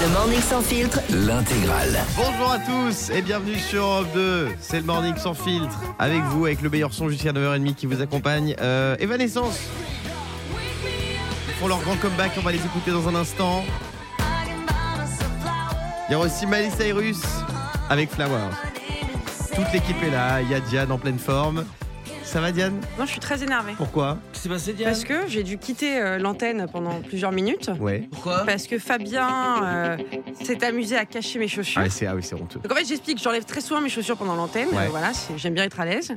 Le Morning Sans Filtre, L'intégrale. Bonjour à tous et bienvenue sur Europe 2. C'est le morning sans filtre. Avec vous, avec le meilleur son jusqu'à 9h30 qui vous accompagne. Euh, Evanescence. Ils font leur grand comeback, on va les écouter dans un instant. Il y aura aussi Miley Cyrus avec Flowers. Toute l'équipe est là, il y a Diane en pleine forme. Ça va Diane? Non, je suis très énervée. Pourquoi? S'est passé, Diane Parce que j'ai dû quitter euh, l'antenne pendant plusieurs minutes. Ouais. Pourquoi Parce que Fabien euh, s'est amusé à cacher mes chaussures. Ah, c'est ah oui, c'est honteux. Donc en fait, j'explique, j'enlève très souvent mes chaussures pendant l'antenne. Ouais. Euh, voilà, j'aime bien être à l'aise.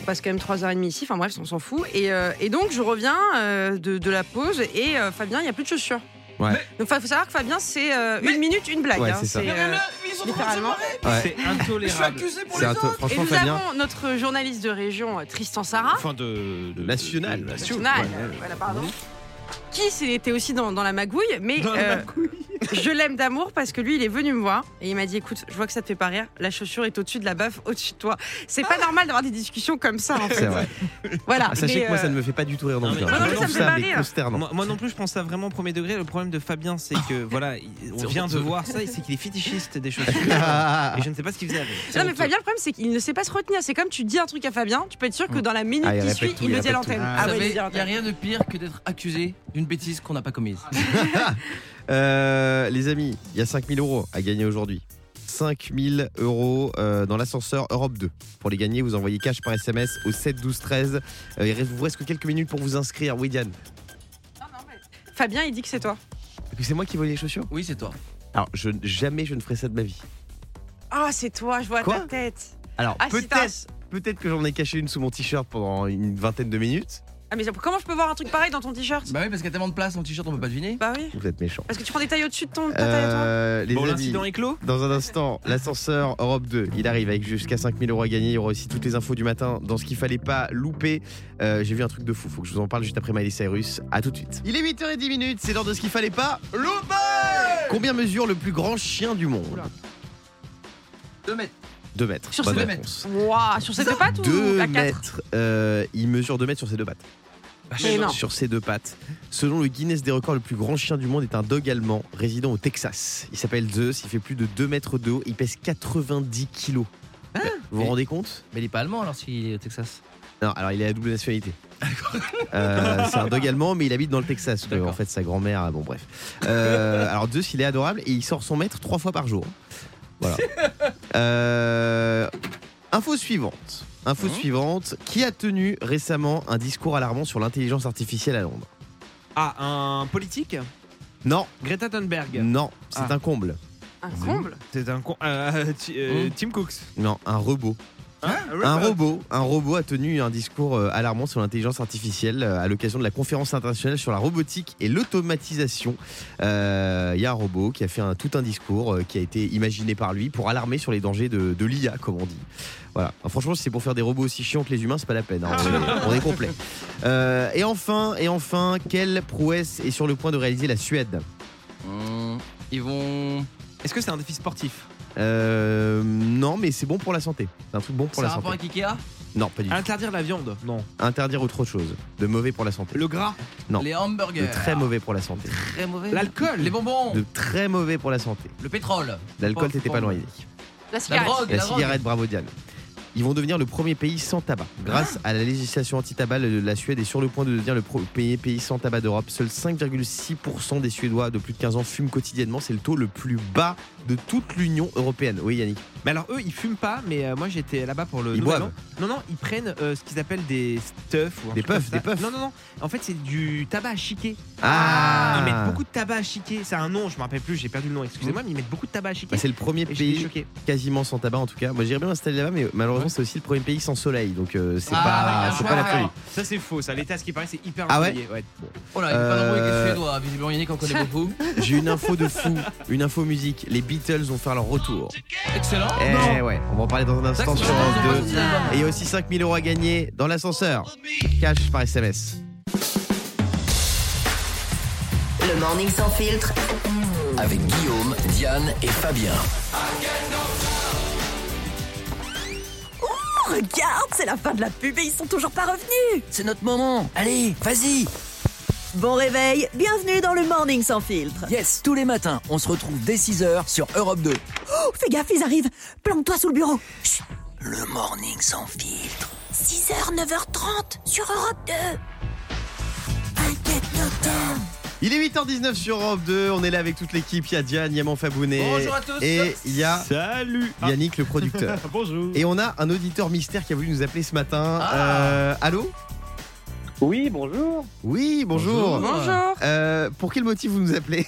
On passe quand même 3h30 ici. Enfin bref, on s'en fout. Et, euh, et donc, je reviens euh, de, de la pause et euh, Fabien, il n'y a plus de chaussures. Ouais. Donc il faut savoir que Fabien, c'est euh, une minute, une blague. Ouais, hein. c'est ça. euh, littéralement. Ouais. C'est intolérable. C'est un peu- Et franchement nous Fabien. avons notre journaliste de région, euh, Tristan Sarah. Enfin de, de national. national, euh, voilà, pardon. Qui c'était aussi dans, dans la magouille, mais euh, je l'aime d'amour parce que lui, il est venu me voir et il m'a dit écoute, je vois que ça te fait pas rire, la chaussure est au-dessus de la baffe, au-dessus de toi. C'est pas normal d'avoir des discussions comme ça en C'est fait. vrai. Voilà. Ah, sachez mais, que moi, ça euh, ne me fait pas du tout rire non Non, plus. mais- hein. Moi non Je plus, trouve ça me fait ça pas mais rire. consternant. Moi, moi non plus, je prends ça vraiment au premier degré. Le problème de Fabien, c'est que voilà, il- on vient de voir ça et c'est qu'il est fétichiste des chaussures. et je ne sais pas ce qu'il faisait avec. Non mais Fabien, le problème c'est qu'il ne sait pas se retenir. C'est comme tu dis un truc à Fabien, tu peux être sûr que dans la minute Ah, il qui répète suit, tout, il il le dit à répète l'antenne. tout. Ah Vous ouais, il savez, le dit à il n'y a l'antenne. rien de pire que d'être accusé d'une bêtise qu'on n'a pas commise. Euh, les amis, il y a 5000 euros à gagner aujourd'hui. 5000 euros euh, dans l'ascenseur Europe 2. Pour les gagner, vous envoyez cash par SMS au 7 12 13. Euh, il reste- vous reste que quelques minutes pour vous inscrire. Oui, Diane. Fabien, il dit que c'est toi. C'est moi qui vole les chaussures Oui, c'est toi. Alors, je, jamais je ne ferai ça de ma vie. Ah, c'est toi, je vois Quoi ta tête. Alors, Ah, peut-être que j'en ai caché une sous mon t-shirt pendant une vingtaine de minutes. Ah mais comment je peux voir un truc pareil dans ton t-shirt Bah oui, parce qu'il y a tellement de place en t-shirt, on peut pas deviner. Bah oui. Vous êtes méchants. Parce que tu prends des tailles au-dessus de ton ta taille à toi. Euh, les Bon, amis, l'incident est clos Dans un instant, l'ascenseur Europe 2, il arrive avec jusqu'à 5000 euros à gagner. Il y aura aussi toutes les infos du matin dans ce qu'il fallait pas louper. Euh, J'ai vu un truc de fou, faut que je vous en parle juste après Miley Cyrus. À tout de suite. Il est 8h10 minutes, c'est l'heure de ce qu'il fallait pas louper Combien mesure le plus grand chien du monde? 2 mètres. 2 mètres. Sur ses deux réponse. Waouh, sur ses deux pattes ou 2 à quatre mètres. euh, il mesure 2 mètres sur ses deux pattes. Mais non. Sur ses deux pattes. Selon le Guinness des records, le plus grand chien du monde est un dog allemand résidant au Texas. Il s'appelle Zeus, il fait plus de 2 mètres de haut, il pèse 90 kilos. vous vous Et- rendez compte? Mais il est pas allemand alors s'il est au Texas. Non, alors il est à double nationalité. Euh, c'est un dog allemand, mais il habite dans le Texas. D'accord. En fait, sa grand-mère, ah, bon bref. Euh, alors Zeus, il est adorable et il sort son maître trois fois par jour. Voilà. Euh, info suivante. Info Hein suivante. Qui a tenu récemment un discours alarmant sur l'intelligence artificielle à Londres? Ah, un politique? Non, Greta Thunberg? non, c'est Ah. un comble. Un comble? C'est un con. euh, ti- euh, Hum. Tim Cooks. Non, un robot. Un robot, un robot a tenu un discours euh, alarmant sur l'intelligence artificielle euh, à l'occasion de la conférence internationale sur la robotique et l'automatisation. Euh, Il y a un robot qui a fait un- tout un discours qui a été imaginé par lui pour alarmer sur les dangers de, de l'IA, comme on dit. Voilà. Enfin, franchement, si c'est pour faire des robots aussi chiants que les humains, c'est pas la peine. hein. On, est, on est complet. Euh, et enfin, et enfin, quelle prouesse est sur le point de réaliser la Suède? Hum, ils vont. Est-ce que c'est un défi sportif? Euh, Non, mais c'est bon pour la santé. C'est un truc bon pour la un rapport santé. avec Ikea Non, pas du tout. Interdire la viande Non. Interdire autre chose. De mauvais pour la santé. Le gras Non. Les hamburgers. De très mauvais pour la santé. Très mauvais. L'alcool Les bonbons. De très mauvais pour la santé. Le pétrole. L'alcool, t'étais pas loin, Yannick. La La cigarette. drogue. La cigarette, bravo Diane. Ils vont devenir le premier pays sans tabac. Grâce à la législation anti-tabac, le- la Suède est sur le point de devenir le premier pays sans tabac d'Europe. Seuls 5,6% des Suédois de plus de 15 ans fument quotidiennement. C'est le taux le plus bas de toute l'Union européenne. Oui, Yannick. Mais alors eux ils fument pas, mais euh, moi j'étais là-bas pour le Ils boivent. an. Non non, ils prennent euh, ce qu'ils appellent des stuff ou un Des truc comme puffs, ça. des puffs. Non non non, en fait c'est du tabac à chiquer. Ah Ils mettent beaucoup de tabac à chiquer, c'est un nom, je me rappelle plus, j'ai perdu le nom, excusez-moi, mais ils mettent beaucoup de tabac à chiquer. Bah, C'est le premier Et j'étais pays choqué. quasiment sans tabac en tout cas. Moi j'irais bien m'installer là-bas, mais malheureusement Ouais. c'est aussi le premier pays sans soleil, donc euh, c'est Ah, pas, c'est pas la folie. Ça c'est faux, ça l'été à ce qui paraît c'est hyper Ah ouais ensoleillé, ouais. Bon. Oh là, il est pas nombreux avec Euh, les Suédois. Visiblement, Yannick en connaît beaucoup. J'ai une info de fou, une info musique. Les Beatles vont faire leur retour. Excellent. Eh ouais, on va en parler dans un instant sur Europe vraiment 2. bien. Et il y a aussi 5000 euros à gagner dans l'ascenseur. Cash par SMS. le Morning Sans Filtre, Avec Guillaume, Diane et Fabien. Oh, regarde, c'est la fin de la pub et ils sont toujours pas revenus. C'est notre moment. Allez, vas-y. Bon réveil, bienvenue dans le Morning Sans Filtre. Yes, tous les matins, on se retrouve dès 6h sur Europe 2. Oh, fais gaffe, ils arrivent. Plante-toi sous le bureau. Chut. Le morning sans filtre. 6h, 9h30 sur Europe 2. Inquiète. Il est 8h19 sur Europe 2, on est là avec toute l'équipe, il y a Diane, il y a Manfabounet Bonjour à tous. et il y a Salut Yannick le producteur. Bonjour Et on a un auditeur mystère qui a voulu nous appeler ce matin. Ah. Euh, allô? Oui, bonjour. Oui, bonjour. Bonjour. Euh, pour quel motif vous nous appelez?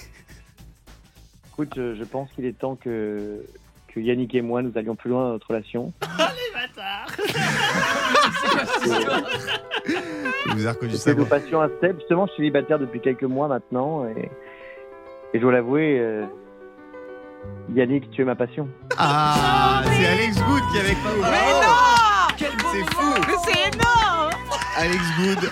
Écoute, je pense qu'il est temps que, que Yannick et moi, nous allions plus loin dans notre relation. Il vous a reconnu ça. C'est nos passions un step. Justement, je suis célibataire depuis quelques mois maintenant et, et je dois l'avouer, euh, Yannick, tu es ma passion. Ah, c'est Alex Good qui est avec nous. Mais non C'est fou. Mais c'est énorme Alex Good.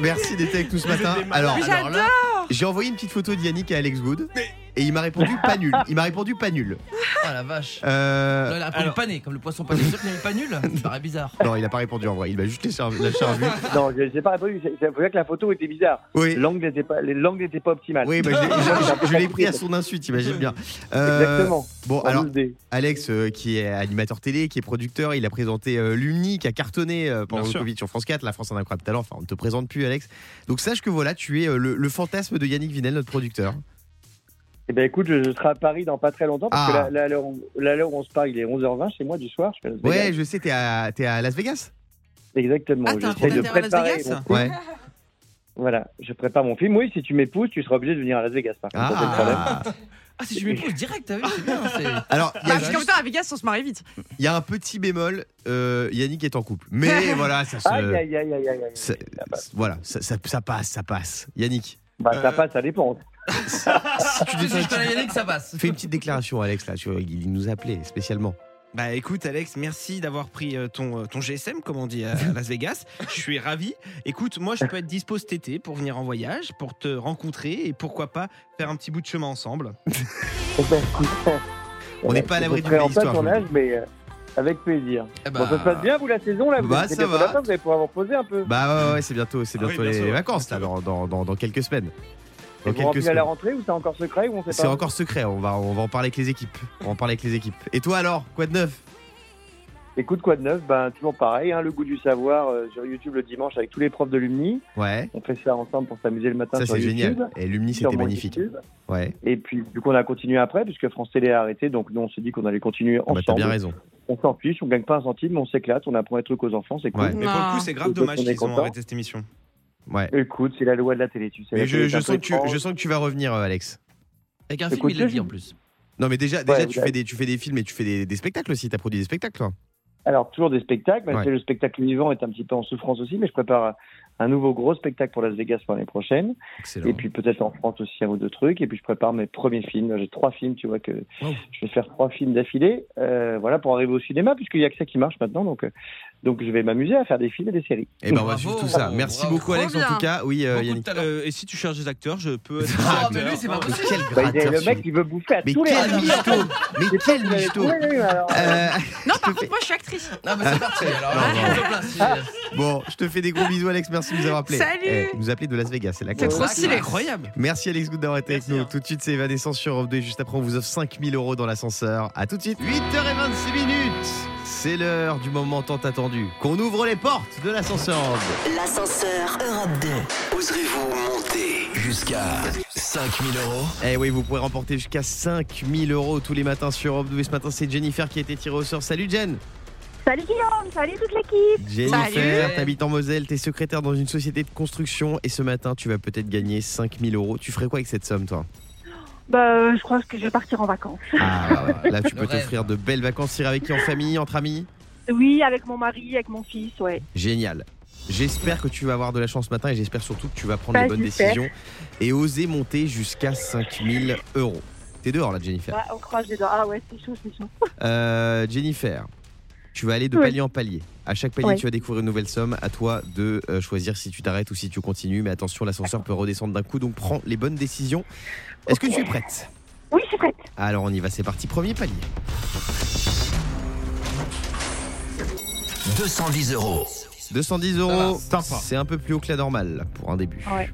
Merci d'être avec nous ce matin. Alors, alors là- j'ai envoyé une petite photo d'Yannick à Alex Good et il m'a répondu pas nul. Il m'a répondu pas nul. Ah la vache. Euh, il a répondu alors- pané, comme le poisson pané. C'est sûr qu'il n'est pas nul. Ça paraît bizarre. non, il a pas répondu en vrai. Il m'a juste laissé un, lâché un vu. Non, je n'ai pas répondu. C'est c'est vrai que la photo était bizarre. Oui. L'angle n'était pas, l'angle n'était pas optimal. Oui, bah, je l'ai- je- je l'ai pris à son insu, t'imagines bien. Euh, Exactement. Bon, En alors, 12D. Alex, euh, qui est animateur télé, qui est producteur, il a présenté euh, Lumni, qui a cartonné euh, pendant Bien le sûr. Covid sur France 4, La France a un incroyable talent. Enfin, on ne te présente plus, Alex. Donc, sache que voilà, tu es euh, le, le fantasme de Yannick Vinel, notre producteur. Eh ben écoute, je, je serai à Paris dans pas très longtemps parce Ah. que là, où- là, où on se parle, il est 11h20 chez moi du soir. Je suis à Las Vegas. Ouais, je sais, t'es à, Las Vegas? Exactement. Ah, J'essaie de préparer. Mon- Ouais. Voilà, je prépare mon film. Oui, si tu m'épouses, tu seras obligé de venir à Las Vegas. Par contre, ça. Ah. Ah, si je m'épouses direct, t'as vu C'est bien. Alors, il y, Bah, a parce qu'en juste- même temps, à Vegas, on se marie vite. il y a un petit bémol. euh, Yannick est en couple. Mais voilà, ça se. Aïe, aïe, aïe, aïe, aïe, ça- Ça voilà, ça, ça- ça passe, ça passe. Yannick, Bah, ça passe, ça dépend. Si tu sais, je connais Yannick, ça passe. Fais une petite déclaration, Alex, là. Tu vois, il nous a appelé spécialement. Bah écoute Alex, merci d'avoir pris euh, ton, euh, ton GSM comme on dit à Las Vegas. Je suis ravi. Écoute, moi je peux être dispo cet été pour venir en voyage, pour te rencontrer et pourquoi pas faire un petit bout de chemin ensemble. Eh ben, On n'est pas à l'abri d'une belle histoire, tournage, mais euh, avec plaisir. Eh Bon, ça se passe bien, vous, la saison, là Vous Bah, ça va. vous allez pouvoir vous reposer un peu. Bah ouais, ouais, c'est bientôt, c'est Ah oui, bientôt bien les sûr, vacances, là, sûr. dans, dans, dans, dans quelques semaines. Dans vous quelques à la rentrée ou c'est encore secret ou on sait C'est pas encore secret, on va, on va en parler avec les équipes. On va en parler avec les équipes. Et toi alors, quoi de neuf? Écoute, quoi de neuf? Ben, toujours pareil, hein, le goût du savoir euh, sur YouTube le dimanche avec tous les profs de l'Umni. Ouais, On fait ça ensemble pour s'amuser le matin ça sur c'est génial. Et Lumni c'était magnifique. YouTube. Ouais, Et puis, du coup, on a continué après, puisque France Télé a arrêté. Donc, nous, on s'est dit qu'on allait continuer bah, t'as ensemble. bien raison. on s'en fiche, on gagne pas un centime, mais on s'éclate, on apprend des trucs aux enfants, c'est cool. Ouais. Mais pour le coup, c'est grave dommage qu'ils ont arrêté cette émission. Ouais. Écoute, c'est la loi de la télé, tu sais. Mais je, sens que tu, étrange. je sens que tu vas revenir, euh, Alex. Avec un film, Écoute, il l'a dit en plus. Non, mais déjà, déjà Ouais, tu, fais des, tu fais des films et tu fais des, des spectacles aussi. T'as produit des spectacles, toi. Alors, toujours des spectacles, même Ouais. si le spectacle vivant est un petit peu en souffrance aussi, mais je prépare un nouveau gros spectacle pour Las Vegas pour l'année prochaine. Excellent. Et puis peut-être en France aussi un ou deux trucs. Et puis je prépare mes premiers films. J'ai trois films, tu vois, que Wow. je vais faire trois films d'affilée, euh, voilà, pour arriver au cinéma, puisqu'il y a que ça qui marche maintenant. Donc, euh, donc je vais m'amuser à faire des films et des séries. Et ben on va Bravo, suivre tout ça. Merci bravo. beaucoup, Alex, en tout cas. Oui, euh, Yannick. Euh, et si tu cherches des acteurs, je peux être Ah, acteur. mais lui, c'est pas Mais possible. quel Bah, il le mec qui veut bouffer à Mais tous les quel mytho Mais quel oui, alors, Euh, Non, par contre, fais- moi, je suis actrice. Ah, bah c'est parti. Alors, Non, non. Bon, je te fais des gros bisous, Alex. Merci de nous avoir appelés. Salut. Eh, vous appelez de Las Vegas, c'est la C'est classe. trop stylé. Incroyable. Merci Alex Good d'avoir été avec nous. hein. Tout de suite, c'est Evanescence sur Europe 2. Juste après, on vous offre 5000 euros dans l'ascenseur. À tout de suite. 8h26 minutes. C'est l'heure du moment tant attendu. Qu'on ouvre les portes de l'ascenseur Europe 2. L'ascenseur Europe 2. Oserez-vous monter jusqu'à 5000 euros? Eh oui, vous pourrez remporter jusqu'à 5000 euros tous les matins sur Europe 2. Et ce matin, c'est Jennifer qui a été tirée au sort. Salut Jen. Salut Guillaume, salut toute l'équipe. Jennifer, t'habites en Moselle, t'es secrétaire dans une société de construction. Et ce matin, tu vas peut-être gagner 5000 euros. Tu ferais quoi avec cette somme, toi? Bah, je crois que je vais partir en vacances. Ah, là, tu peux t'offrir de belles vacances. Iras avec qui En famille, entre amis? Oui, avec mon mari, avec mon fils, ouais. Génial. J'espère que tu vas avoir de la chance ce matin et j'espère surtout que tu vas prendre Bah, les bonnes décisions et oser monter jusqu'à 5000 euros. T'es dehors là, Jennifer. Ouais, on croise les doigts. Ah ouais, c'est chaud, c'est chaud. Euh, Jennifer, tu vas aller de Oui. palier en palier. À chaque palier, Oui. tu vas découvrir une nouvelle somme. À toi de euh, choisir si tu t'arrêtes ou si tu continues. Mais attention, l'ascenseur peut redescendre d'un coup, donc prends les bonnes décisions. Est-ce que tu es prête? Oui, je suis prête. Alors on y va, c'est parti. Premier palier. 210 euros. 210 va, euros, c'est un peu plus haut que la normale pour un début. Ouais.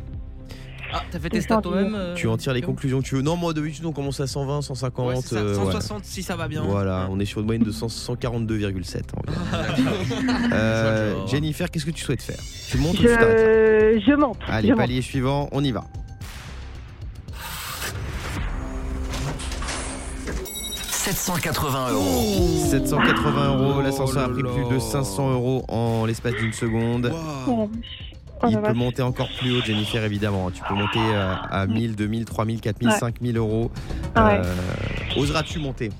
Ah, t'as fait tes stats toi-même euh, Tu en tires les conclusions que tu veux. Non, moi d'habitude on commence à 120, 150. Ouais, c'est ça, euh, ouais. 160 si ça va bien. Voilà, on est sur une moyenne de 100 142,7. environ. Euh. Jennifer, qu'est-ce que tu souhaites faire? Tu montes ou tu t'arrêtes Je, je monte. Allez, je monte. palier suivant, on y va. 780 euros. 780 euros, l'ascenseur a Oh pris plus de là. 500 euros en l'espace d'une seconde. Waouh. Oh, oh Il peut vache. monter encore plus haut, Jennifer, évidemment. Tu peux monter euh, à 1000, 2000, 3000, 4000, Ouais. 5000 euros. Ah ouais. Euh, Oseras-tu monter?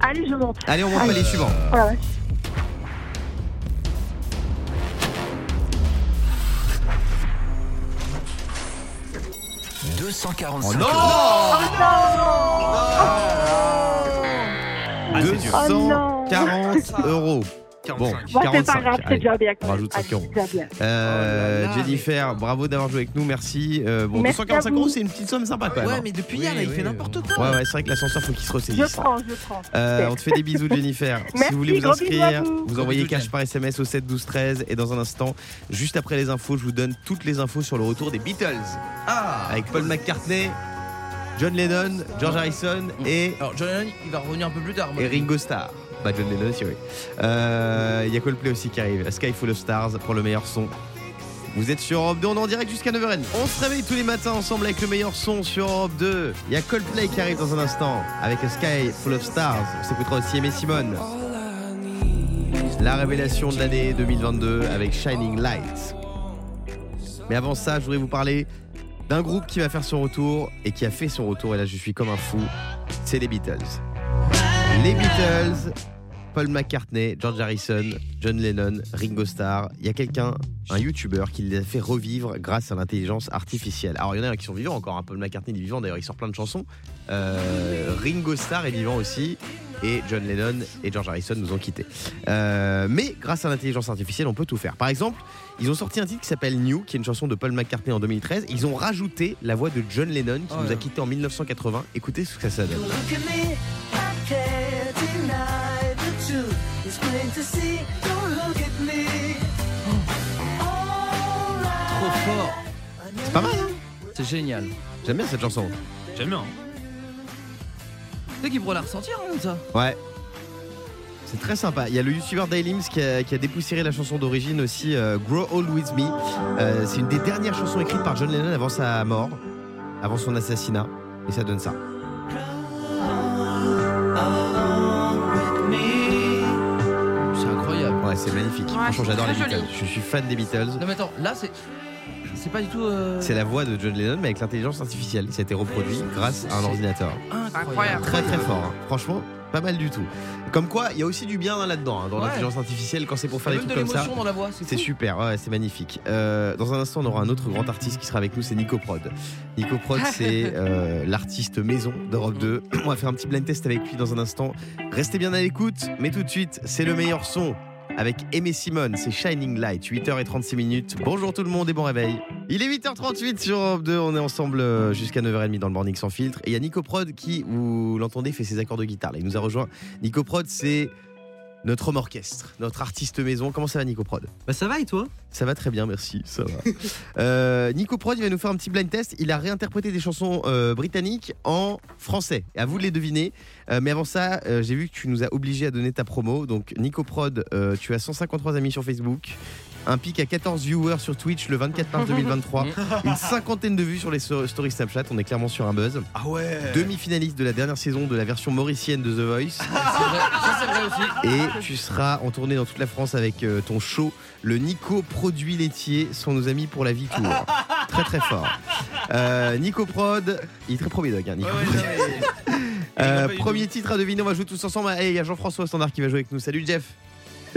Allez, je monte. Allez, on monte Allez. palier suivant. Oh la vache. Oh 245 non euros. Ah, dur. Oh non. 240 euros. Bon, 45. Bon, c'est pas 45. grave, c'est déjà bien. on rajoute Allez, 5 euros. Euh, Jennifer, bravo d'avoir joué avec nous, merci. Euh, bon, Merci 245 à vous. euros, c'est une petite somme sympa quand même. Ouais, hein. mais depuis Oui, hier, là, il oui, fait n'importe quoi. Ouais, ouais, c'est vrai que l'ascenseur, faut qu'il se Je ressaisisse. prends, je prends. Euh, on te fait des bisous, Jennifer. si vous voulez vous inscrire, vous. envoyez cash par SMS au 7 12 13 et dans un instant, juste après les infos, je vous donne toutes les infos sur le retour des Beatles Ah avec Paul McCartney, John Lennon, George Harrison et, Alors, John Lennon, il va revenir un peu plus tard. moi. et Ringo Starr. Oui. Euh, Il y a Coldplay aussi qui arrive. Sky Full of Stars pour le meilleur son. Vous êtes sur Europe 2, on est en direct jusqu'à 9h30. On se réveille tous les matins ensemble avec le meilleur son sur Europe 2. Il y a Coldplay qui arrive dans un instant avec Sky Full of Stars. On s'écoutera aussi Aimé Simone. La révélation de l'année 2022 avec Shining Light. Mais avant ça, je voudrais vous parler d'un groupe qui va faire son retour et qui a fait son retour. Et là, je suis comme un fou. C'est les Beatles. Les Beatles, Paul McCartney, George Harrison, John Lennon, Ringo Starr. Il y a quelqu'un, un YouTuber, qui les a fait revivre grâce à l'intelligence artificielle. Alors, il y en a qui sont vivants encore. hein. Paul McCartney il est vivant, d'ailleurs, il sort plein de chansons. Euh, Ringo Starr est vivant aussi. Et John Lennon et George Harrison nous ont quittés. Euh, mais grâce à l'intelligence artificielle, on peut tout faire. Par exemple, ils ont sorti un titre qui s'appelle New, qui est une chanson de Paul McCartney en 2013. Ils ont rajouté la voix de John Lennon, qui Oh nous a quittés en 1980. Écoutez ce que ça donne. Trop fort. C'est pas mal, hein C'est génial. J'aime bien cette chanson. J'aime bien. Tu sais qu'il pourrait la ressentir, hein, comme ça. Ouais. C'est très sympa. Il y a le youtubeur Dailyms qui a, qui a dépoussiéré la chanson d'origine aussi, euh, Grow Old With Me. Euh, c'est une des dernières chansons écrites par John Lennon avant sa mort, avant son assassinat. Et ça donne ça. C'est magnifique. Ouais, Franchement, j'adore les Beatles. joli. Je suis fan des Beatles. Non, mais attends, là, c'est. C'est pas du tout. euh, C'est la voix de John Lennon, mais avec l'intelligence artificielle. Ça a été reproduit grâce à un ordinateur. Incroyable. Très très fort. hein. Franchement, pas mal du tout. Comme quoi, il y a aussi du bien hein, là-dedans, hein, dans Ouais. l'intelligence artificielle, quand c'est pour faire Il y des trucs de comme ça. l'émotion dans la voix. C'est super, ouais, c'est magnifique. Euh, dans un instant, on aura un autre grand artiste qui sera avec nous, c'est Nico Prod. Nico Prod, c'est euh, l'artiste maison d'Europe 2. On va faire un petit blind test avec lui dans un instant. Restez bien à l'écoute, mais tout de suite, c'est le meilleur son avec Aimé Simone, c'est Shining Light, 8h36 minutes. Bonjour tout le monde et bon réveil. Il est 8h38 sur Europe 2, on est ensemble euh, jusqu'à 9h30 dans le Morning sans filtre. Et il y a Nico Prod qui, vous l'entendez, fait ses accords de guitare. Il nous a rejoint. Nico Prod, c'est notre homme orchestre, notre artiste maison. Comment ça va Nico Prod? Bah ça va et toi? Ça va très bien, merci. Ça va. Euh, Nico Prod, il va nous faire un petit blind test. Il a réinterprété des chansons euh, britanniques en français. À vous de les deviner. Euh, mais avant ça, euh, j'ai vu que tu nous as obligé à donner ta promo. Donc, Nico Prod, euh, tu as 153 amis sur Facebook. Un pic à 14 viewers sur Twitch le 24 mars 2023. Une cinquantaine de vues sur les stories Snapchat. On est clairement sur un buzz. Ah ouais. Demi-finaliste de la dernière saison de la version mauricienne de The Voice. Ça vrai aussi. Et tu seras en tournée dans toute la France avec euh, ton show, le Nico Produit Laitier, sont nos amis pour la vie tour. très très fort. Euh, Nico Prod, il est très premier dog, hein, Nico Ouais, Prod. Euh, premier titre à deviner, on va jouer tous ensemble. Et il y a Jean-François standard qui va jouer avec nous. Salut Jeff.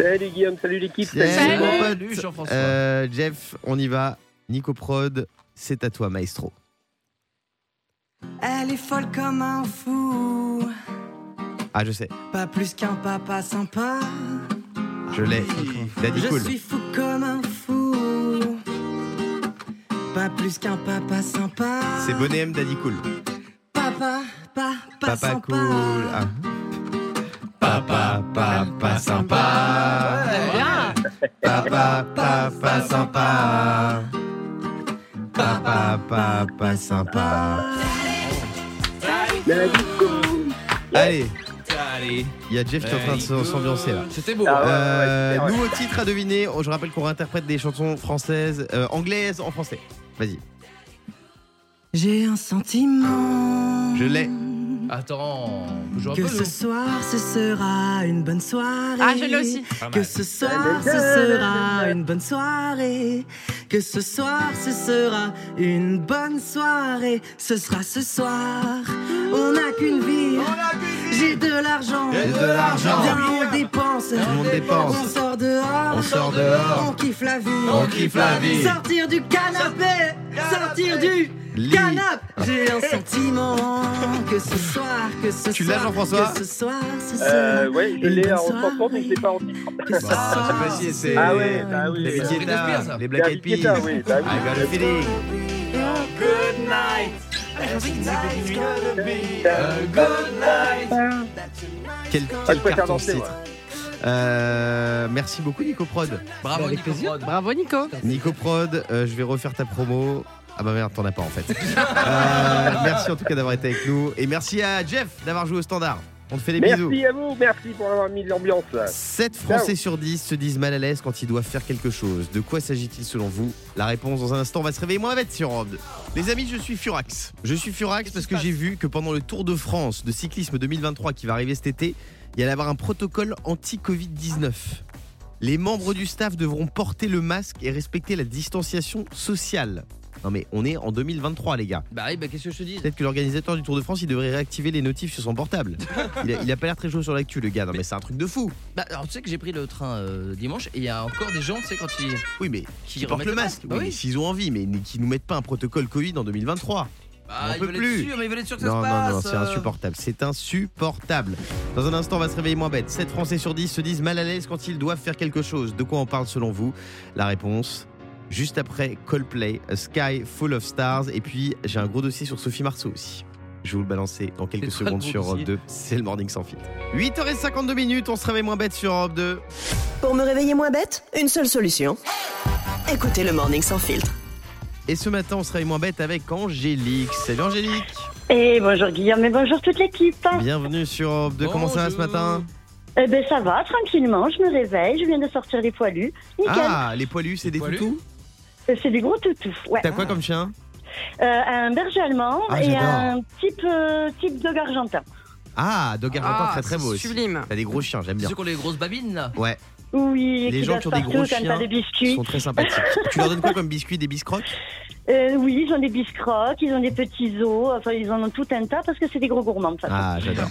Salut Guillaume, salut l'équipe. Salut. Salut, Jean-François. Euh, Jeff, on y va. Nico Prod, c'est à toi, maestro. Elle est folle comme un fou, Ah, je sais, pas plus qu'un papa sympa. je l'ai. Daddy Je Cool. suis fou comme un fou, pas plus qu'un papa sympa. C'est Bonnet M, Daddy Cool. Papa, papa, Papa sympa. cool. Ah. Pas sympa. La disco. Allez, Allez. il y a Jeff qui est en train de s'ambiancer là. C'était beau. Ah ouais, Euh, ouais, nouveau titre à deviner. Je rappelle qu'on réinterprète des chansons françaises, euh, anglaises en français. Vas-y. J'ai un sentiment. Je l'ai. Attends, on un Que peu, ce soir, ce sera une bonne soirée. Ah, je l'ai aussi. Que ce soir, ce sera une bonne soirée. Que ce soir, ce sera une bonne soirée. Ce sera ce soir. On n'a qu'une vie. J'ai de l'argent. J'ai de l'argent. Viens, on dépense. Monde dépense. On sort dehors. On sort dehors. On kiffe la vie. On kiffe la vie. Sortir du canapé. Sortir du Lit. canapé. J'ai un sentiment que ce soir, que ce Tu l'as, soir, Jean-François que ce soir, ce Euh, ouais, je l'ai en chanson, mais je l'ai pas en titre. Bah, soir, c'est c'est Ah ouais, bah oui. les oui. Guetta, Black Eyed Peas. oui, bah oui. I got a feeling. Quel, Ah, quel je préfère carton ce titre. Euh, merci beaucoup Nico Prod. Bravo, Avec Nico plaisir. Prod. Bravo Nico. Nico Prod, euh, je vais refaire ta promo. Ah bah merde, t'en as pas en fait. Euh, merci en tout cas d'avoir été avec nous. Et merci à Jeff d'avoir joué au standard. On te fait des bisous. Merci à vous, merci pour avoir mis l'ambiance. 7 Français sur 10 se disent mal à l'aise quand ils doivent faire quelque chose. De quoi s'agit-il selon vous? La réponse dans un instant, on va se réveiller moins bête sur Europe 2. Les amis, je suis Furax. Je suis Furax parce que j'ai vu que pendant le Tour de France de cyclisme 2023 qui va arriver cet été, il y allait avoir un protocole anti-Covid-19. Les membres du staff devront porter le masque et respecter la distanciation sociale. Non mais on est en 2023 les gars. Bah oui, bah qu'est-ce que je te dis? Peut-être que l'organisateur du Tour de France, il devrait réactiver les notifs sur son portable. Il a, il a pas l'air très chaud sur l'actu le gars. Non mais c'est un truc de fou. Bah alors tu sais que j'ai pris le train euh, dimanche et il y a encore des gens, tu sais, quand ils. Oui, mais Qui qui portent le masque. bah oui, s'ils ont envie, mais qui nous mettent pas un protocole Covid en 2023. Bah, On peut plus. mais ils veulent être sûrs que ça Non, se non, passe. non, c'est euh. insupportable. C'est insupportable. Dans un instant, on va se réveiller moins bête. 7 Français sur 10 se disent mal à l'aise quand ils doivent faire quelque chose. De quoi on parle selon vous? La réponse juste après Coldplay, A Sky Full of Stars. Et puis, j'ai un gros dossier sur Sophie Marceau aussi. Je vais vous le balancer dans quelques secondes sur Europe dossier 2. C'est le morning sans filtre. 8h52 minutes, on se réveille moins bête sur Europe 2. Pour me réveiller moins bête, une seule solution. Écoutez le Morning Sans Filtre. Et ce matin, on se réveille moins bête avec Angélique. Salut Angélique Et bonjour Guillaume et bonjour toute l'équipe. Bienvenue sur Europe 2. Comment ça va ce matin? Eh ben ça va, tranquillement, je me réveille, je viens de sortir les poilus. Nickel. Ah, les poilus, c'est des Poilus toutous? C'est des gros toutous. Ouais. T'as quoi comme chien Euh, un berger allemand Ah, et j'adore. un type, euh, type dog argentin. Ah, dog argentin, Ah, très très c'est beau aussi. Sublime. T'as des gros chiens, j'aime C'est bien. ceux qui ont les grosses babines là. Ouais, Oui, Les gens qui ont des gros chiens, des ils biscuits. sont très sympathiques. tu leur donnes quoi comme biscuit Des biscrocs Euh, oui, ils ont des biscrocs, ils ont des petits os, enfin ils en ont tout un tas parce que c'est des gros gourmands de. Ah, j'adore.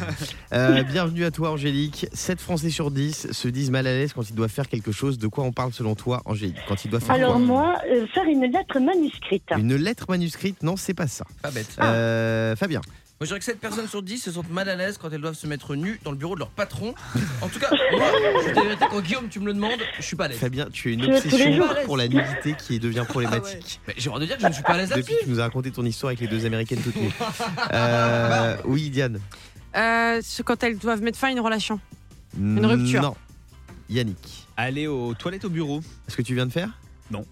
Euh, bienvenue à toi, Angélique. 7 Français sur 10 se disent mal à l'aise quand ils doivent faire quelque chose. De quoi on parle selon toi, Angélique Quand ils doivent faire Alors quoi moi, euh, faire une lettre manuscrite. Une lettre manuscrite Non, c'est pas ça. Pas bête. Euh, Fabien Moi, je dirais que 7 personnes sur 10 se sentent mal à l'aise quand elles doivent se mettre nues dans le bureau de leur patron. En tout cas, moi, je vérité, quand Guillaume, tu me le demandes, je suis pas à l'aise. Fabien, tu as une obsession pour la nudité qui devient problématique. Mais j'ai droit de dire que je ne suis pas à l'aise Depuis là-dessus. que tu nous as raconté ton histoire avec les deux américaines toutes nues. Euh, oui, Diane. Euh, c'est quand elles doivent mettre fin à une relation. Une rupture. Non. Yannick. Aller aux toilettes au bureau. Est-ce que tu viens de faire? Non.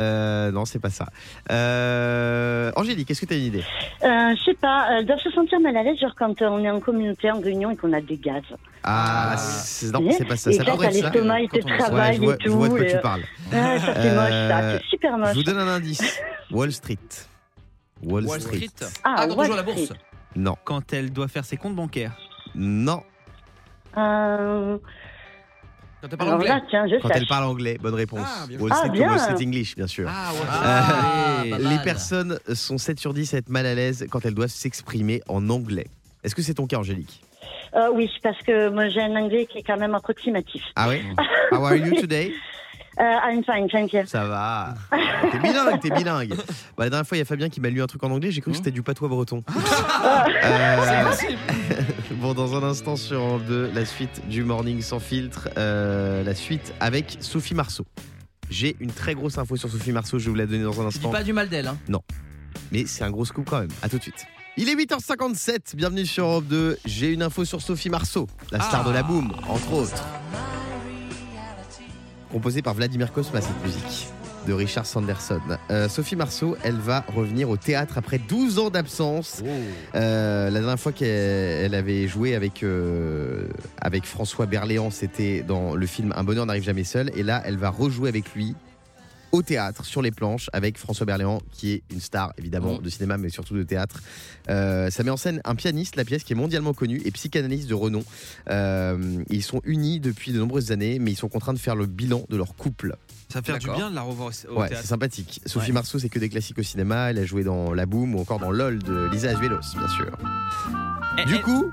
Euh, non, c'est pas ça. Euh, Angélique, est-ce que tu as une idée? Euh, je sais pas, elles doivent se sentir mal à l'aise genre quand euh, on est en communauté, en réunion et qu'on a des gaz. Ah, c'est- non, Oui. c'est pas ça. et Ça t'as être ça. l'estomac, il te Ouais, travaille je vois, et je tout. vois de quoi tu euh, parles. Ah, ça c'est moche, ça, Euh, c'est super Je moche. vous donne un indice. Wall Street. Wall, Wall Street. Street. Ah, Ah, quand on Wall joue à la bourse. Street. Non, Quand elle doit faire ses comptes bancaires. non. Euh, Quand t'as parlé alors anglais. là, tiens, je Quand sache. elle parle anglais, bonne réponse. Ah, bien Wall. Street Ah, bien. Wall Street English, bien sûr. Ah, ouais. Euh, Ah, Les personnes sont 7 sur 10 à être mal à l'aise quand elles doivent s'exprimer en anglais. Est-ce que c'est ton cas, Angélique? Euh, oui, parce que moi j'ai un anglais qui est quand même approximatif. Ah ouais? How are you today? Euh, I'm fine, thank you. Ça va. T'es bilingue, t'es bilingue. Bah, la dernière fois, il y a Fabien qui m'a lu un truc en anglais, j'ai cru que c'était du patois breton. Euh, bon, dans un instant sur Europe 2, la suite du Morning sans filtre, euh, la suite avec Sophie Marceau. J'ai une très grosse info sur Sophie Marceau, je vais vous la donner dans un Tu dis instant. pas du mal d'elle. Hein. Mais c'est un gros scoop quand même. À tout de suite. Il est 8h57, bienvenue sur Europe 2. J'ai une info sur Sophie Marceau, la star Ah. de la boom, entre autres. Composée par Vladimir Kosma, cette musique. de Richard Sanderson. Euh, Sophie Marceau, elle va revenir au théâtre après 12 ans d'absence. Euh, la dernière fois qu'elle elle avait joué avec, euh, avec François Berléand, c'était dans le film Un bonheur n'arrive jamais seul. Et là, elle va rejouer avec lui au théâtre, sur les planches, avec François Berléand, qui est une star évidemment Mhm. de cinéma, mais surtout de théâtre. Euh, ça met en scène un pianiste, la pièce qui est mondialement connu, et psychanalyste de renom. Euh, ils sont unis depuis de nombreuses années, mais ils sont contraints de faire le bilan de leur couple. Ça fait du bien de la revoir au, Ouais, c'est sympathique. Sophie Ouais. Marceau, c'est que des classiques au cinéma. Elle a joué dans La Boom ou encore dans LOL de Lisa Azuelos, bien sûr. Elle- Du coup,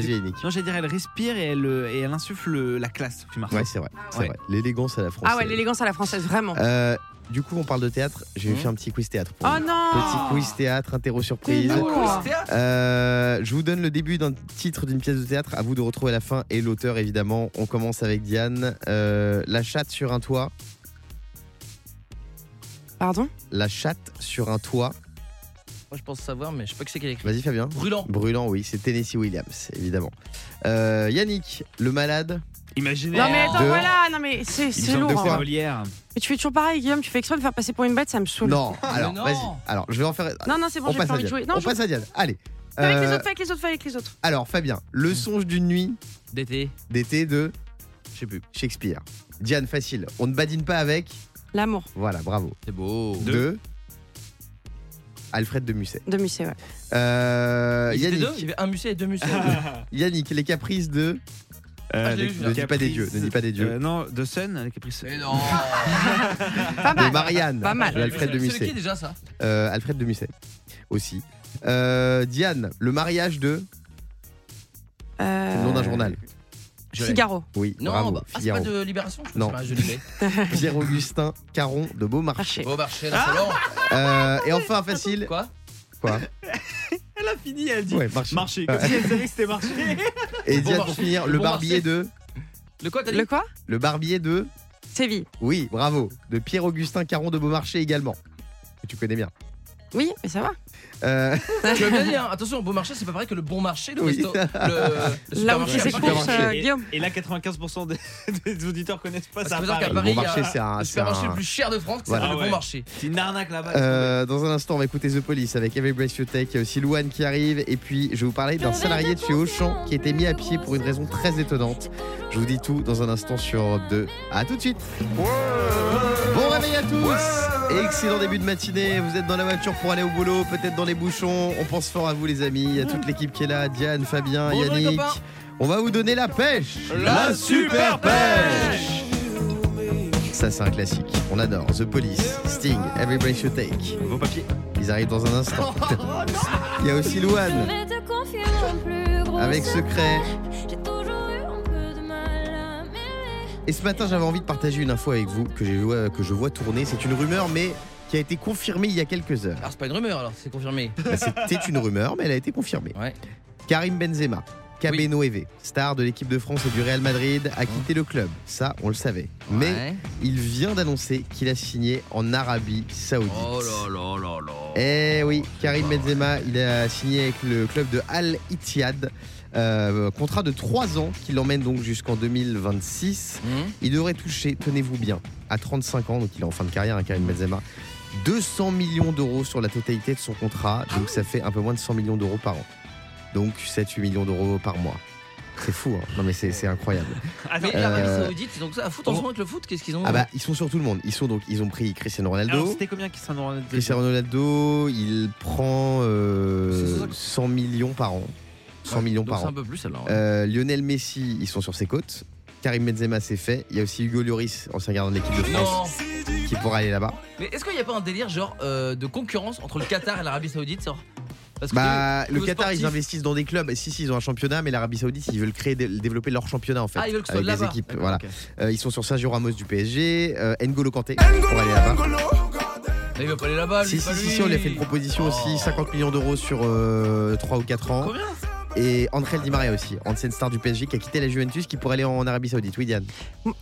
vas-y, Yannick. Non, j'allais dire, elle respire et elle, euh, et elle insuffle le- la classe, Sophie Marceau. Ouais, c'est vrai. c'est Ouais. vrai. L'élégance à la française. Ah ouais, l'élégance à la française, vraiment. Euh, du coup, on parle de théâtre. J'ai Mhm. fait un petit quiz théâtre pour Oh vous. non Petit quiz théâtre, interro surprise. Lourd. Ah, théâtre Euh, je vous donne le début d'un titre d'une pièce de théâtre. À vous de retrouver la fin et l'auteur, évidemment. On commence avec Diane. Euh, la chatte sur un toit. Pardon? La chatte sur un toit. Moi, je pense savoir, mais je sais pas que c'est qu'elle écrit. Vas-y, Fabien. Brûlant. Brûlant, oui, c'est Tennessee Williams, évidemment. Euh, Yannick, le malade. Imaginez. Non mais attends, Deux. voilà, non mais c'est c'est lourd. hein. Mais tu fais toujours pareil, Guillaume, tu fais exprès de me faire passer pour une bête, ça me saoule. Non, alors, non. vas-y. Alors, je vais en faire. non, non, c'est bon, on j'ai passe pas à envie de Diane. jouer. Non, on je... passe à Diane. Allez. fais avec les Euh, autres, fais avec les autres, fais avec les autres. alors, Fabien, le songe d'une nuit D'été. d'été de Je sais plus. Shakespeare. Diane, facile. On ne badine pas avec. L'amour Voilà, bravo. C'est beau. Deux. Alfred de Musset. de Musset, ouais. Euh, Yannick, deux, il y avait un musée et deux musées. Yannick, les caprices de. Ah, je l'ai les- vu, celui-là. Ne dis pas des dieux, ne dis pas des dieux. Euh, non, de Sun, les caprices. Mais non. Pas de mal. Marianne. Pas mal. De Alfred de C'est Musset. qui déjà ça? Euh, Alfred de Musset aussi. Euh, Diane, le mariage de. C'est le nom d'un Euh, journal. Figaro. Oui, Non, bravo. bah, ah, c'est pas de Libération je Non. Pierre-Augustin Caron de Beaumarchais. Marché. Beau marché, l'insolent. Euh, et enfin, facile. Quoi Quoi Elle a fini, elle dit. Ouais, marché. Marché, comme si elle savait que c'était marché. Et Bon Diane, pour finir, Le bon barbier de. Le quoi, dit Le quoi Le barbier de. Séville. Oui, bravo. De Pierre-Augustin Caron de Beaumarchais également. Que tu connais bien. Oui, mais ça va. Euh, Je veux bien dire, hein, attention, Beau Marché, c'est pas pareil que le bon marché, le Oui. resto. Le, le Là où tu supermarché. fais supermarché. course, euh, Et, Guillaume. et là, 95% des, des auditeurs connaissent pas Parce ça. que dire Paris. qu'à le Paris, bon il y a marché, c'est un. Le c'est supermarché un- le plus cher de France, qui Voilà. s'appelle Ah le bon ouais. marché. C'est une arnaque là-bas. Euh, dans un instant, on va écouter The Police avec Every Breath You Take. Il y a aussi Louane qui arrive. Et puis, je vais vous parler d'un salarié de chez Auchan qui a été mis à pied pour une raison très étonnante. Je vous dis tout dans un instant sur Europe 2. À tout de suite. Bon réveil à tous. Excellent début de matinée. Vous êtes dans la voiture pour aller au boulot, peut-être dans les bouchons. On pense fort à vous, les amis. Il y a toute l'équipe qui est là Diane, Fabien, Bonjour, Yannick. On va vous donner la pêche. La super pêche. Ça, c'est un classique. On adore. The Police, Sting, Every Breath You Take. Vos papiers. Ils arrivent dans un instant. Il y a aussi Louane avec Secret. Et ce matin, j'avais envie de partager une info avec vous que, vu- que je vois tourner. C'est une rumeur, mais qui a été confirmée il y a quelques heures. Alors, c'est pas une rumeur, alors, c'est confirmé. Bah, C'était une rumeur, mais elle a été confirmée. Ouais. Karim Benzema, Cabeno EV, star de l'équipe de France et du Real Madrid, a quitté le club. Ça, on le savait. Mais Ouais. il vient d'annoncer qu'il a signé en Arabie Saoudite. Oh là là là là. Eh oui, Karim Benzema, il a signé avec le club de Al Ittihad. Euh, contrat de 3 ans qui l'emmène donc jusqu'en 2026. Hum. Il devrait toucher, tenez-vous bien, à 35 ans, donc il est en fin de carrière, hein, Karim Benzema, 200 millions d'euros sur la totalité de son contrat. Donc ça fait un peu moins de 100 millions d'euros par an. Donc 7-8 millions d'euros par mois. C'est fou, hein. non mais c'est incroyable. Attends, Mais l'Arabie Euh, Saoudite, ils ont ça à foutre en ce moment avec le foot Qu'est-ce qu'ils ont Ah bah ils sont sur tout le monde. Ils sont donc ils ont pris Cristiano Ronaldo. c'était combien sera dans Cristiano Ronaldo, il prend euh, C'est ça. 100 millions par an. 100 millions par C'est an. un peu plus alors. Euh, Lionel Messi, ils sont sur ses côtes. Karim Benzema, c'est fait. Il y a aussi Hugo Lloris, ancien gardien de l'équipe de France, Non qui pourra aller là-bas. Mais est-ce qu'il n'y a pas un délire genre euh, de concurrence entre le Qatar et l'Arabie Saoudite Parce que Bah, le Qatar, ils investissent dans des clubs. Si, si, ils ont un championnat, mais l'Arabie Saoudite, ils veulent créer, dé- développer leur championnat en fait. Ah, ils veulent que ce soit avec des là-bas. équipes. Voilà. Euh, ils sont sur Sergio Ramos du PSG, euh, N'Golo Kanté pour aller là-bas. Il va pas aller là-bas, lui, Si, si, si, si, on lui a fait une proposition Oh. aussi, 50 millions d'euros sur euh, 3 ou 4 ans. Combien? Et André Di Maria aussi, ancienne star du PSG qui a quitté la Juventus, qui pourrait aller en Arabie Saoudite. Oui, Diane.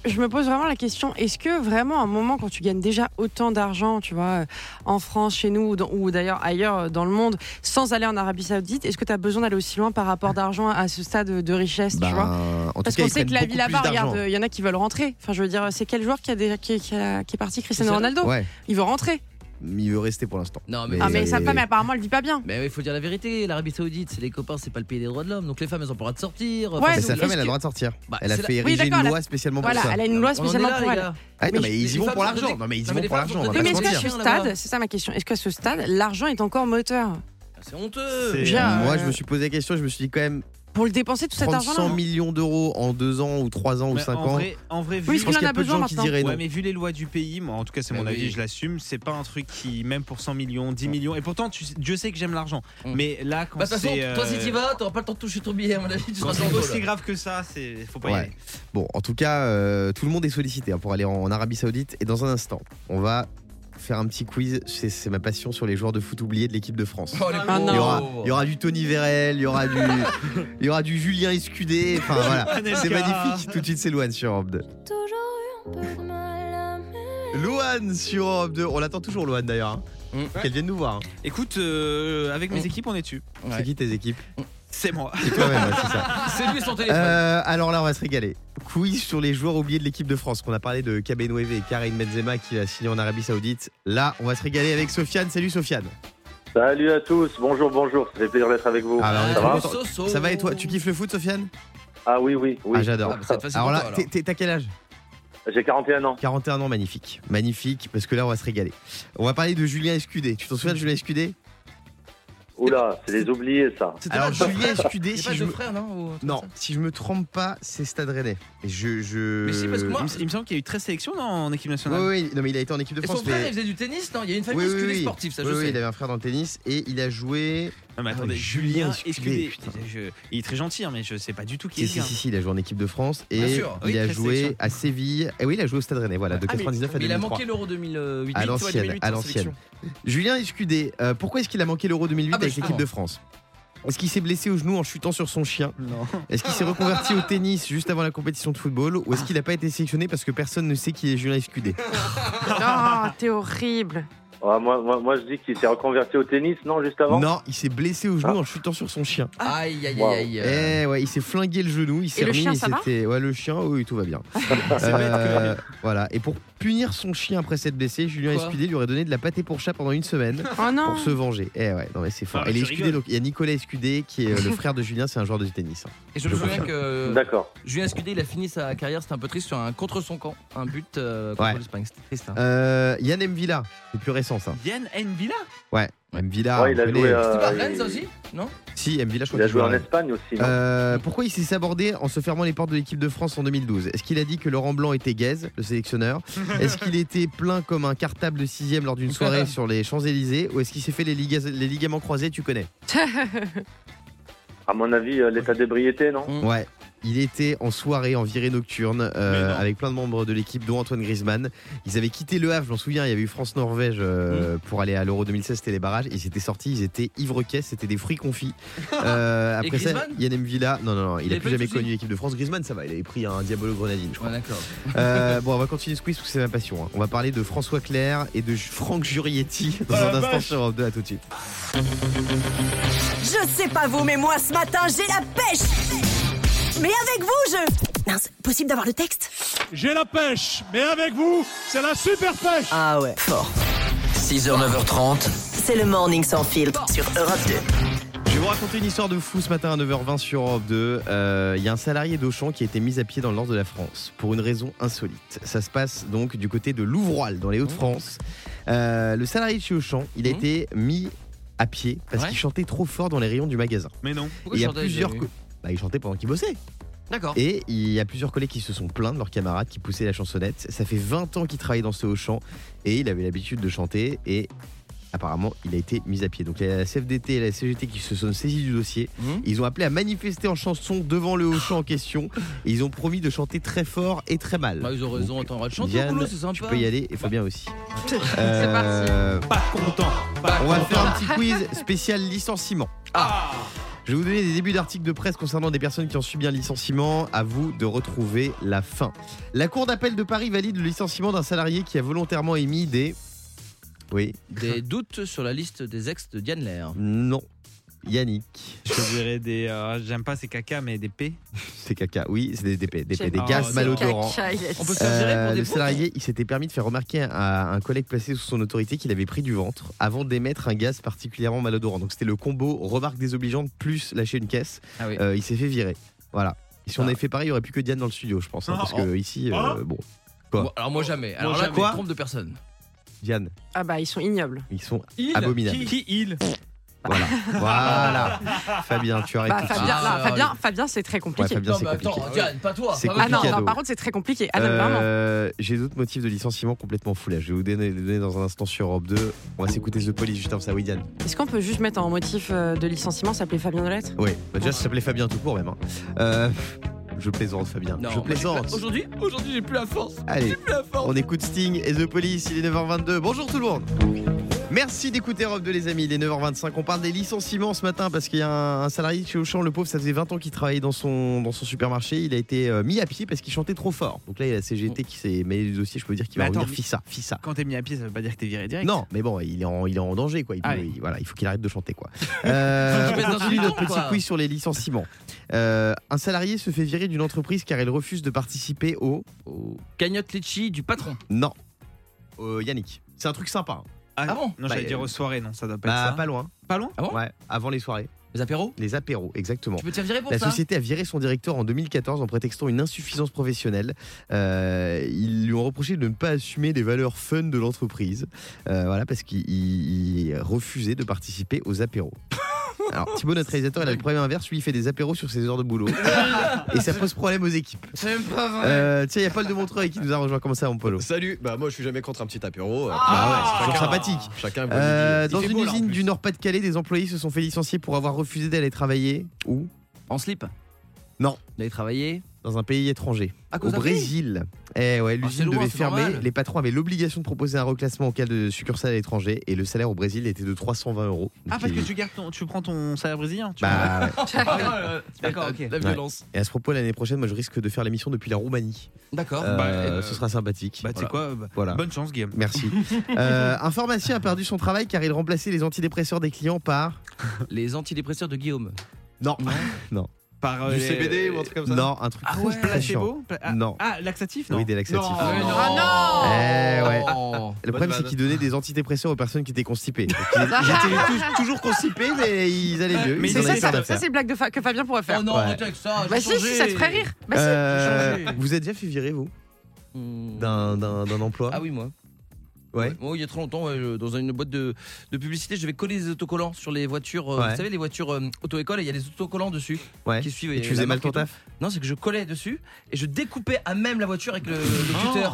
Je me pose vraiment la question est-ce que vraiment, à un moment, quand tu gagnes déjà autant d'argent, tu vois, euh, en France, chez nous, ou d'ailleurs ailleurs euh, dans le monde, sans aller en Arabie Saoudite, est-ce que tu as besoin d'aller aussi loin par rapport d'argent à ce stade de richesse, tu vois? Ben, en Parce qu'on sait que la vie là-bas, regarde, il y en a qui veulent rentrer. Enfin, je veux dire, c'est quel joueur qui, a déjà, qui, qui a- qui est parti Cristiano Cristiano- Ronaldo? Ouais, Il veut rentrer. Il veut rester pour l'instant. Non, mais, Ah, mais sa femme, apparemment, elle vit pas bien. Mais il faut dire la vérité, l'Arabie Saoudite, c'est les copains, c'est pas le pays des droits de l'homme. Donc les femmes, elles ont pas le droit de sortir. Ouais, Mais sa femme, elle a le droit de sortir. Bah, elle a fait ériger une loi spécialement Voilà, pour ça. elle a une loi spécialement là, pour les elle. gars. Ah, non, Mais mais ils y vont pour l'argent. Non, mais ils y vont mais pour l'argent. mais est-ce qu'à ce stade, c'est ça ma question, est-ce qu'à ce stade, l'argent est encore moteur? C'est honteux. C'est- Déjà, Moi, euh, je me suis posé la question, je me suis dit quand même, Pour le dépenser tout cet prendre 100 argent-là millions d'euros en 2 ans ou 3 ans ou Mais 5 en ans. vrai, en vrai, vu, Oui, Je pense qu'il y en a a peu de besoin gens qui maintenant. diraient Ouais, non. mais vu les lois du pays, moi, en tout cas, c'est mon avis, je l'assume. C'est pas un truc qui, même pour 100 millions, 10 millions. Et pourtant, tu, Dieu sait que j'aime l'argent. Mm. Mais là, quand Bah, de toute façon, c'est. toi, euh, si t'y vas, t'auras pas le temps de toucher ton billet, à mon avis, tu seras le aussi grave que ça, c'est faut pas y aller. Bon, en tout cas, euh, tout le monde est sollicité hein, pour aller en, en Arabie Saoudite. Et dans un instant, on va faire un petit quiz. C'est c'est ma passion sur les joueurs de foot oubliés de l'équipe de France. Oh, Ah, Il y, aura, il y aura du Tony Vérel, il y aura du, il y aura du Julien Escudé. Enfin voilà, c'est magnifique. Tout de suite, c'est Louane sur Europe 2. Louane sur Europe 2. On l'attend toujours, Louane d'ailleurs. hein. Mm. Qu'elle vienne nous voir. hein. Écoute, euh, avec mes Mm. équipes, on est dessus. Ouais. C'est qui tes équipes? C'est moi. C'est toi-même, ouais, c'est ça. C'est lui son téléphone. Euh, alors là, on va se régaler. Quiz sur les joueurs oubliés de l'équipe de France. Qu'on a parlé de Kabenoueve et Karim Benzema qui a signé en Arabie Saoudite. Là, on va se régaler avec Sofiane. Salut Sofiane. Salut à tous, bonjour, bonjour, ça fait plaisir d'être avec vous. Ah, bah, on ça va. Soso. Ça va et toi Tu kiffes le foot, Sofiane? Ah oui, oui, oui. Ah, j'adore. Ah, bah, Alors là, toi, alors. t'es- t'es- t'as quel âge? J'ai 41 ans. 41 ans, magnifique. Magnifique, parce que là, on va se régaler. On va parler de Julien Escudé. Tu t'en souviens de Julien Escudé? Oula, c'est les oubliés, ça. C'était Alors, pas le Julien frère. Escudé, C'est si pas je deux me... frères, non ou Non, si je me trompe pas, c'est Stade Rennais. Et je, je... Mais si, parce que moi- Il me- il me semble qu'il y a eu 13 sélections non, en équipe Oui, nationale. oui, non, mais il a été en équipe de Et son France. frère, mais- il faisait du tennis Non, il y a une Oui, famille oui, oui. sportive, ça Oui, je oui, sais. il avait un frère dans le tennis et il a joué. Non, mais Ah, attendez, mais Julien Julien Escudé. Escudé, putain. Je- il est très gentil, hein, mais je sais pas du tout qui Si, est si, si, si, il a joué en équipe de France et Bien sûr. il Oui, a joué à Séville. Et oui, il a joué au Stade Rennais, voilà, de Ah, mais- 99 à Mais il a 2003. manqué l'Euro 2008. À tu vois, l'ancienne, 2008 à en l'ancienne. Julien Escudé, euh, pourquoi est-ce qu'il a manqué l'Euro 2008 Ah, bah, avec l'équipe de France? Est-ce qu'il s'est blessé au genou en chutant sur son chien? Non. Est-ce qu'il s'est reconverti au tennis juste avant la compétition de football Ou est-ce qu'il n'a pas été sélectionné parce que personne ne sait qui est Julien Escudé Oh, t'es horrible. Ah, moi, moi, moi, je dis qu'il s'est reconverti au tennis, non, juste avant Non, il s'est blessé au genou Ah. en chutant sur son chien. Aïe, aïe, Wow. aïe, aïe. Eh ouais, il s'est flingué le genou, il s'est le remis chien, et ça va c'était ouais le chien, oui, tout va bien. Euh, voilà, et pour punir son chien après s'être blessé, Julien Quoi Escudé lui aurait donné de la pâté pour chat pendant une semaine Oh non. pour se venger. Eh ouais, non mais c'est fort. Ah, et les Escudé, donc il y a Nicolas Escudé qui est euh, le frère de Julien, c'est un joueur de tennis. hein. Et je me souviens que D'accord. Julien Escudé, il a fini sa carrière, c'était un peu triste sur un contre son camp, un but euh, contre Ouais. l'Espagne. C'était triste. hein. Euh, Yann Mvila, c'est plus récent ça. Yann Nvila Ouais, Mvila. Ouais, il a joué, euh, C'était pas il- Rennes ça aussi Non? Si, je crois Il a qu'il joué en. Espagne aussi, non? Euh, pourquoi il s'est sabordé en se fermant les portes de l'équipe de France en 2012 Est-ce qu'il a dit que Laurent Blanc était gaze, le sélectionneur? Est-ce qu'il était plein comme un cartable de sixième lors d'une soirée sur les Champs-Élysées? Ou est-ce qu'il s'est fait les, ligas- les ligaments croisés Tu connais? À mon avis, euh, l'état d'ébriété, non? Ouais. Il était en soirée, en virée nocturne, euh, avec plein de membres de l'équipe, dont Antoine Griezmann. Ils avaient quitté Le Havre, je m'en souviens, il y avait eu France-Norvège euh, pour aller à l'Euro 2016, c'était les barrages. Ils étaient sortis, ils étaient ivre-caisse, c'était des fruits confits. Euh, après ça, Griezmann? Yann Mvila, non, non, non, il, Il a plus jamais connu l'équipe de France. Griezmann, ça va, il avait pris un Diabolo Grenadine, je crois. Ouais. Euh, bon, on va continuer ce quiz parce que c'est ma passion. hein. On va parler de François Claire et de Franck Jurietti dans Oh un instant vache. sur Europe 2. À tout de suite. Je sais pas vous, mais moi ce matin j'ai la pêche Mais avec vous je... Mince, possible d'avoir le texte J'ai la pêche, mais avec vous, c'est la super pêche Ah ouais, fort. 6h, 9h30. C'est le morning sans filtre sur Europe 2. Je vais vous raconter une histoire de fou ce matin à 9h20 sur Europe 2. Euh, Il y a un salarié d'Auchan qui a été mis à pied dans le nord de la France pour une raison insolite. Ça se passe donc du côté de Louvroil, dans les Hauts-de-France. Euh, le salarié de chez Auchan, il a Mhm. été mis à pied parce Ouais. qu'il chantait trop fort dans les rayons du magasin. Mais non. Pourquoi il y a plusieurs. Bah, il chantait pendant qu'il bossait. D'accord. Et il y a plusieurs collègues qui se sont plaints de leurs camarades qui poussaient la chansonnette. Ça fait 20 ans qu'il travaille dans ce Auchan et il avait l'habitude de chanter et apparemment il a été mis à pied. Donc il y a la CFDT et la CGT qui se sont saisis du dossier. Mhm. Ils ont appelé à manifester en chanson devant le Auchan en question et ils ont promis de chanter très fort et très mal. Bah, ils ont raison, Donc, attends, on va te chanter Diane, au boulot, c'est sympa. tu peux y aller et Fabien aussi. C'est Euh, Pas content. Pas on va content. faire un petit quiz spécial licenciement. Ah Je vais vous donner des débuts d'articles de presse concernant des personnes qui ont subi un licenciement. À vous de retrouver la fin. La Cour d'appel de Paris valide le licenciement d'un salarié qui a volontairement émis des. Oui. Des doutes sur la liste des ex de Diane Lair. Non. Yannick. Je dirais des. euh, J'aime pas ces caca, mais des P. C'est caca. Oui, c'est des, des, des, des, J'aime des gaz Oh, malodorants. Caca. On peut se Euh, pour des le salarié, il s'était permis de faire remarquer à un collègue placé sous son autorité qu'il avait pris du ventre avant d'émettre un gaz particulièrement malodorant. Donc c'était le combo remarque désobligeante plus lâcher une caisse. Ah oui. Euh, il s'est fait virer. Voilà. Et si on Ah. avait fait pareil, il n'y aurait plus que Diane dans le studio, je pense. hein, parce que ici, euh, bon. Quoi Bon, alors moi jamais. Alors là, jamais. mais Quoi trompe de personne. Diane, Ah bah ils sont ignobles. ils sont Il abominables. Qui, qui il Voilà. voilà. Fabien, tu arrêtes Bah, tout de Fabien. Ah, Fabien, Fabien c'est très Ouais, compliqué. Fabien, Non, mais attends, compliqué. Diane, pas toi. C'est pas ah non, par contre c'est très compliqué. Ah. Euh, J'ai d'autres motifs de licenciement complètement fous là. Je vais vous donner, donner dans un instant sur Europe 2. On va s'écouter The Police juste avant ça. Oui, Diane. Est-ce qu'on peut juste mettre en motif euh, de licenciement s'appeler Fabien Dolette Oui, bah déjà, ça s'appelait Fabien tout court même. hein. Euh, je plaisante, Fabien. Non, je plaisante. Aujourd'hui, aujourd'hui, j'ai plus la force. Allez, J'ai plus la force. on écoute Sting et The Police. Il est 9h22. Bonjour tout le monde. Merci d'écouter Europe 2 les amis, il est 9h25. On parle des licenciements ce matin parce qu'il y a un, un salarié chez Auchan, le pauvre, ça faisait 20 ans qu'il travaillait dans son, dans son supermarché. Il a été euh, mis à pied parce qu'il chantait trop fort. Donc là, il y a la CGT qui s'est mêlé du dossier. Je peux dire qu'il va attends, revenir fissa, fissa. Quand t'es mis à pied, ça veut pas dire que t'es viré direct? Non, mais bon, il est en, il est en danger, quoi. Il, Ah peut- oui. il- voilà, il faut qu'il arrête de chanter, quoi. Euh, on continue notre petit quiz sur les licenciements. Euh, un salarié se fait virer d'une entreprise car il refuse de participer au. Au cagnotte litchi du patron. Non. Au Yannick. C'est un truc sympa. hein. Ah, Ah bon Non, Bah, j'allais euh, dire aux soirées, non, ça doit pas Bah, être ça. pas loin. Pas loin Ah bon ouais, avant les soirées. Les apéros? Les apéros, exactement. Tu peux te faire virer pour La ça? société a viré son directeur en 2014 en prétextant une insuffisance professionnelle. Euh, ils lui ont reproché de ne pas assumer les valeurs fun de l'entreprise. Euh, voilà, parce qu'il il- il refusait de participer aux apéros. Alors Thibaut, notre réalisateur, il a le problème inverse. Lui, il fait des apéros sur ses heures de boulot. et ça pose problème aux équipes. C'est même pas vrai. Euh, tiens, il y a Paul de Montreuil qui nous a rejoint. Comment ça, mon Polo? Salut, bah moi je suis jamais contre un petit apéro. euh, Ah ouais, c'est sympathique. Chacun Euh. Dans une beau, usine du Nord-Pas-de-Calais, des employés se sont fait licencier pour avoir refusé d'aller travailler. Où? En slip? Non. D'aller travailler Dans un pays étranger. À Au Brésil. Eh ouais, Ah, l'usine devait fermer. normal. Les patrons avaient l'obligation de proposer un reclassement au cas de succursale à l'étranger. Et le salaire au Brésil était de 320 euros. Ah, parce que il- tu, gardes ton, tu prends ton salaire brésilien tu Bah, ouais. D'accord, ok. La violence. Et à ce propos, l'année prochaine, moi, je risque de faire l'émission depuis la Roumanie. D'accord. Euh, Bah, euh, ce sera sympathique. Bah, tu sais quoi bah, Voilà. Bonne chance, Guillaume. Merci. Euh, un pharmacien a perdu son travail car il remplaçait les antidépresseurs des clients par. Les antidépresseurs de Guillaume. Non. non. Par Du les- CBD ou un truc comme ça Non, un truc Ah ouais, placebo Pla- ah, Non. Ah, laxatif non Oui, des laxatifs. Non. Ah non. Ah Eh ouais. Oh. Le problème, c'est qu'ils donnaient des antidépresseurs aux personnes qui étaient constipées. Donc, ils, ils étaient tou- toujours constipés, mais ils allaient mieux. Mais ils ça, ça, ça, c'est une blague de fa- que Fabien pourrait faire. Oh non, Ouais. avec ça. bah si, si, ça te ferait rire. Bah si. Euh, vous êtes déjà fait virer, vous? Hmm. D'un d'un- d'un emploi? Ah oui, moi. Ouais. Moi, il y a très longtemps, ouais, dans une boîte de, de publicité, je vais coller des autocollants sur les voitures. euh, Ouais. Vous savez, les voitures euh, auto-école, et il y a des autocollants dessus Ouais. qui suivent. Et tu la faisais mal marque ton et tout. taf? Non, c'est que je collais dessus et je découpais à même la voiture avec le, le cutter.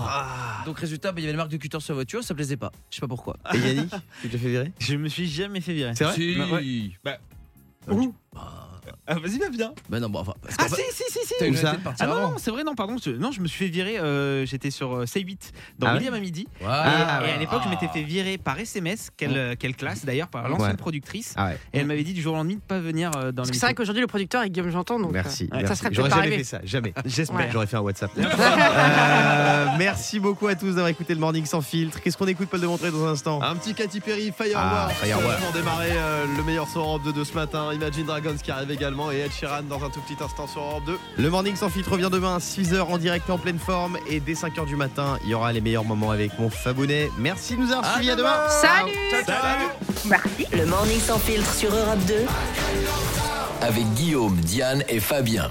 Donc, résultat, bah, il y avait la marque de cutter sur la voiture, ça plaisait pas. Je sais pas pourquoi. Et Yannick, tu t'es fait virer? Je me suis jamais fait virer. C'est vrai? Si. Bah, ouais. Bah, Où? Ah, vas-y, va bien. Bah non, bon, enfin. Parce Ah, qu'en si, fait, si, si, si. t'as de partir Ah non, avant. non, c'est vrai, non, pardon. je- Non, je me suis fait virer. euh, J'étais sur euh, C8 dans Ah ouais William à midi. Voilà. et à l'époque, je m'étais fait virer par SMS. Quelle, euh, quelle classe d'ailleurs, par l'ancienne Ouais. productrice. Ah ouais. Et elle m'avait dit du jour au lendemain de pas venir euh, dans Parce que c'est l'émission. vrai qu'aujourd'hui, le producteur est Guillaume Janton. Donc, Merci. euh, merci. Ça serait J'aurais peut-être pas jamais arrivé. fait ça, jamais. J'espère. Ouais. J'aurais fait un WhatsApp. Euh, merci beaucoup à tous d'avoir écouté le Morning sans filtre. Qu'est-ce qu'on écoute, Paul de Montré, dans un instant Un petit Katy Perry, Firewall. Ah, Firewall. Pour démarrer euh, le meilleur son Europe 2 de ce matin. Imagine Dragons qui arrive également et Ed Sheeran dans un tout petit instant sur Europe 2. Le Morning sans filtre revient demain à 6h en direct et en pleine forme. Et dès 5h du matin, il y aura les meilleurs moments avec mon Fabonnet. Merci de nous avoir suivis. À demain. Salut Merci. Le morning sans filtre sur Europe 2. Avec Guillaume, Diane et Fabien.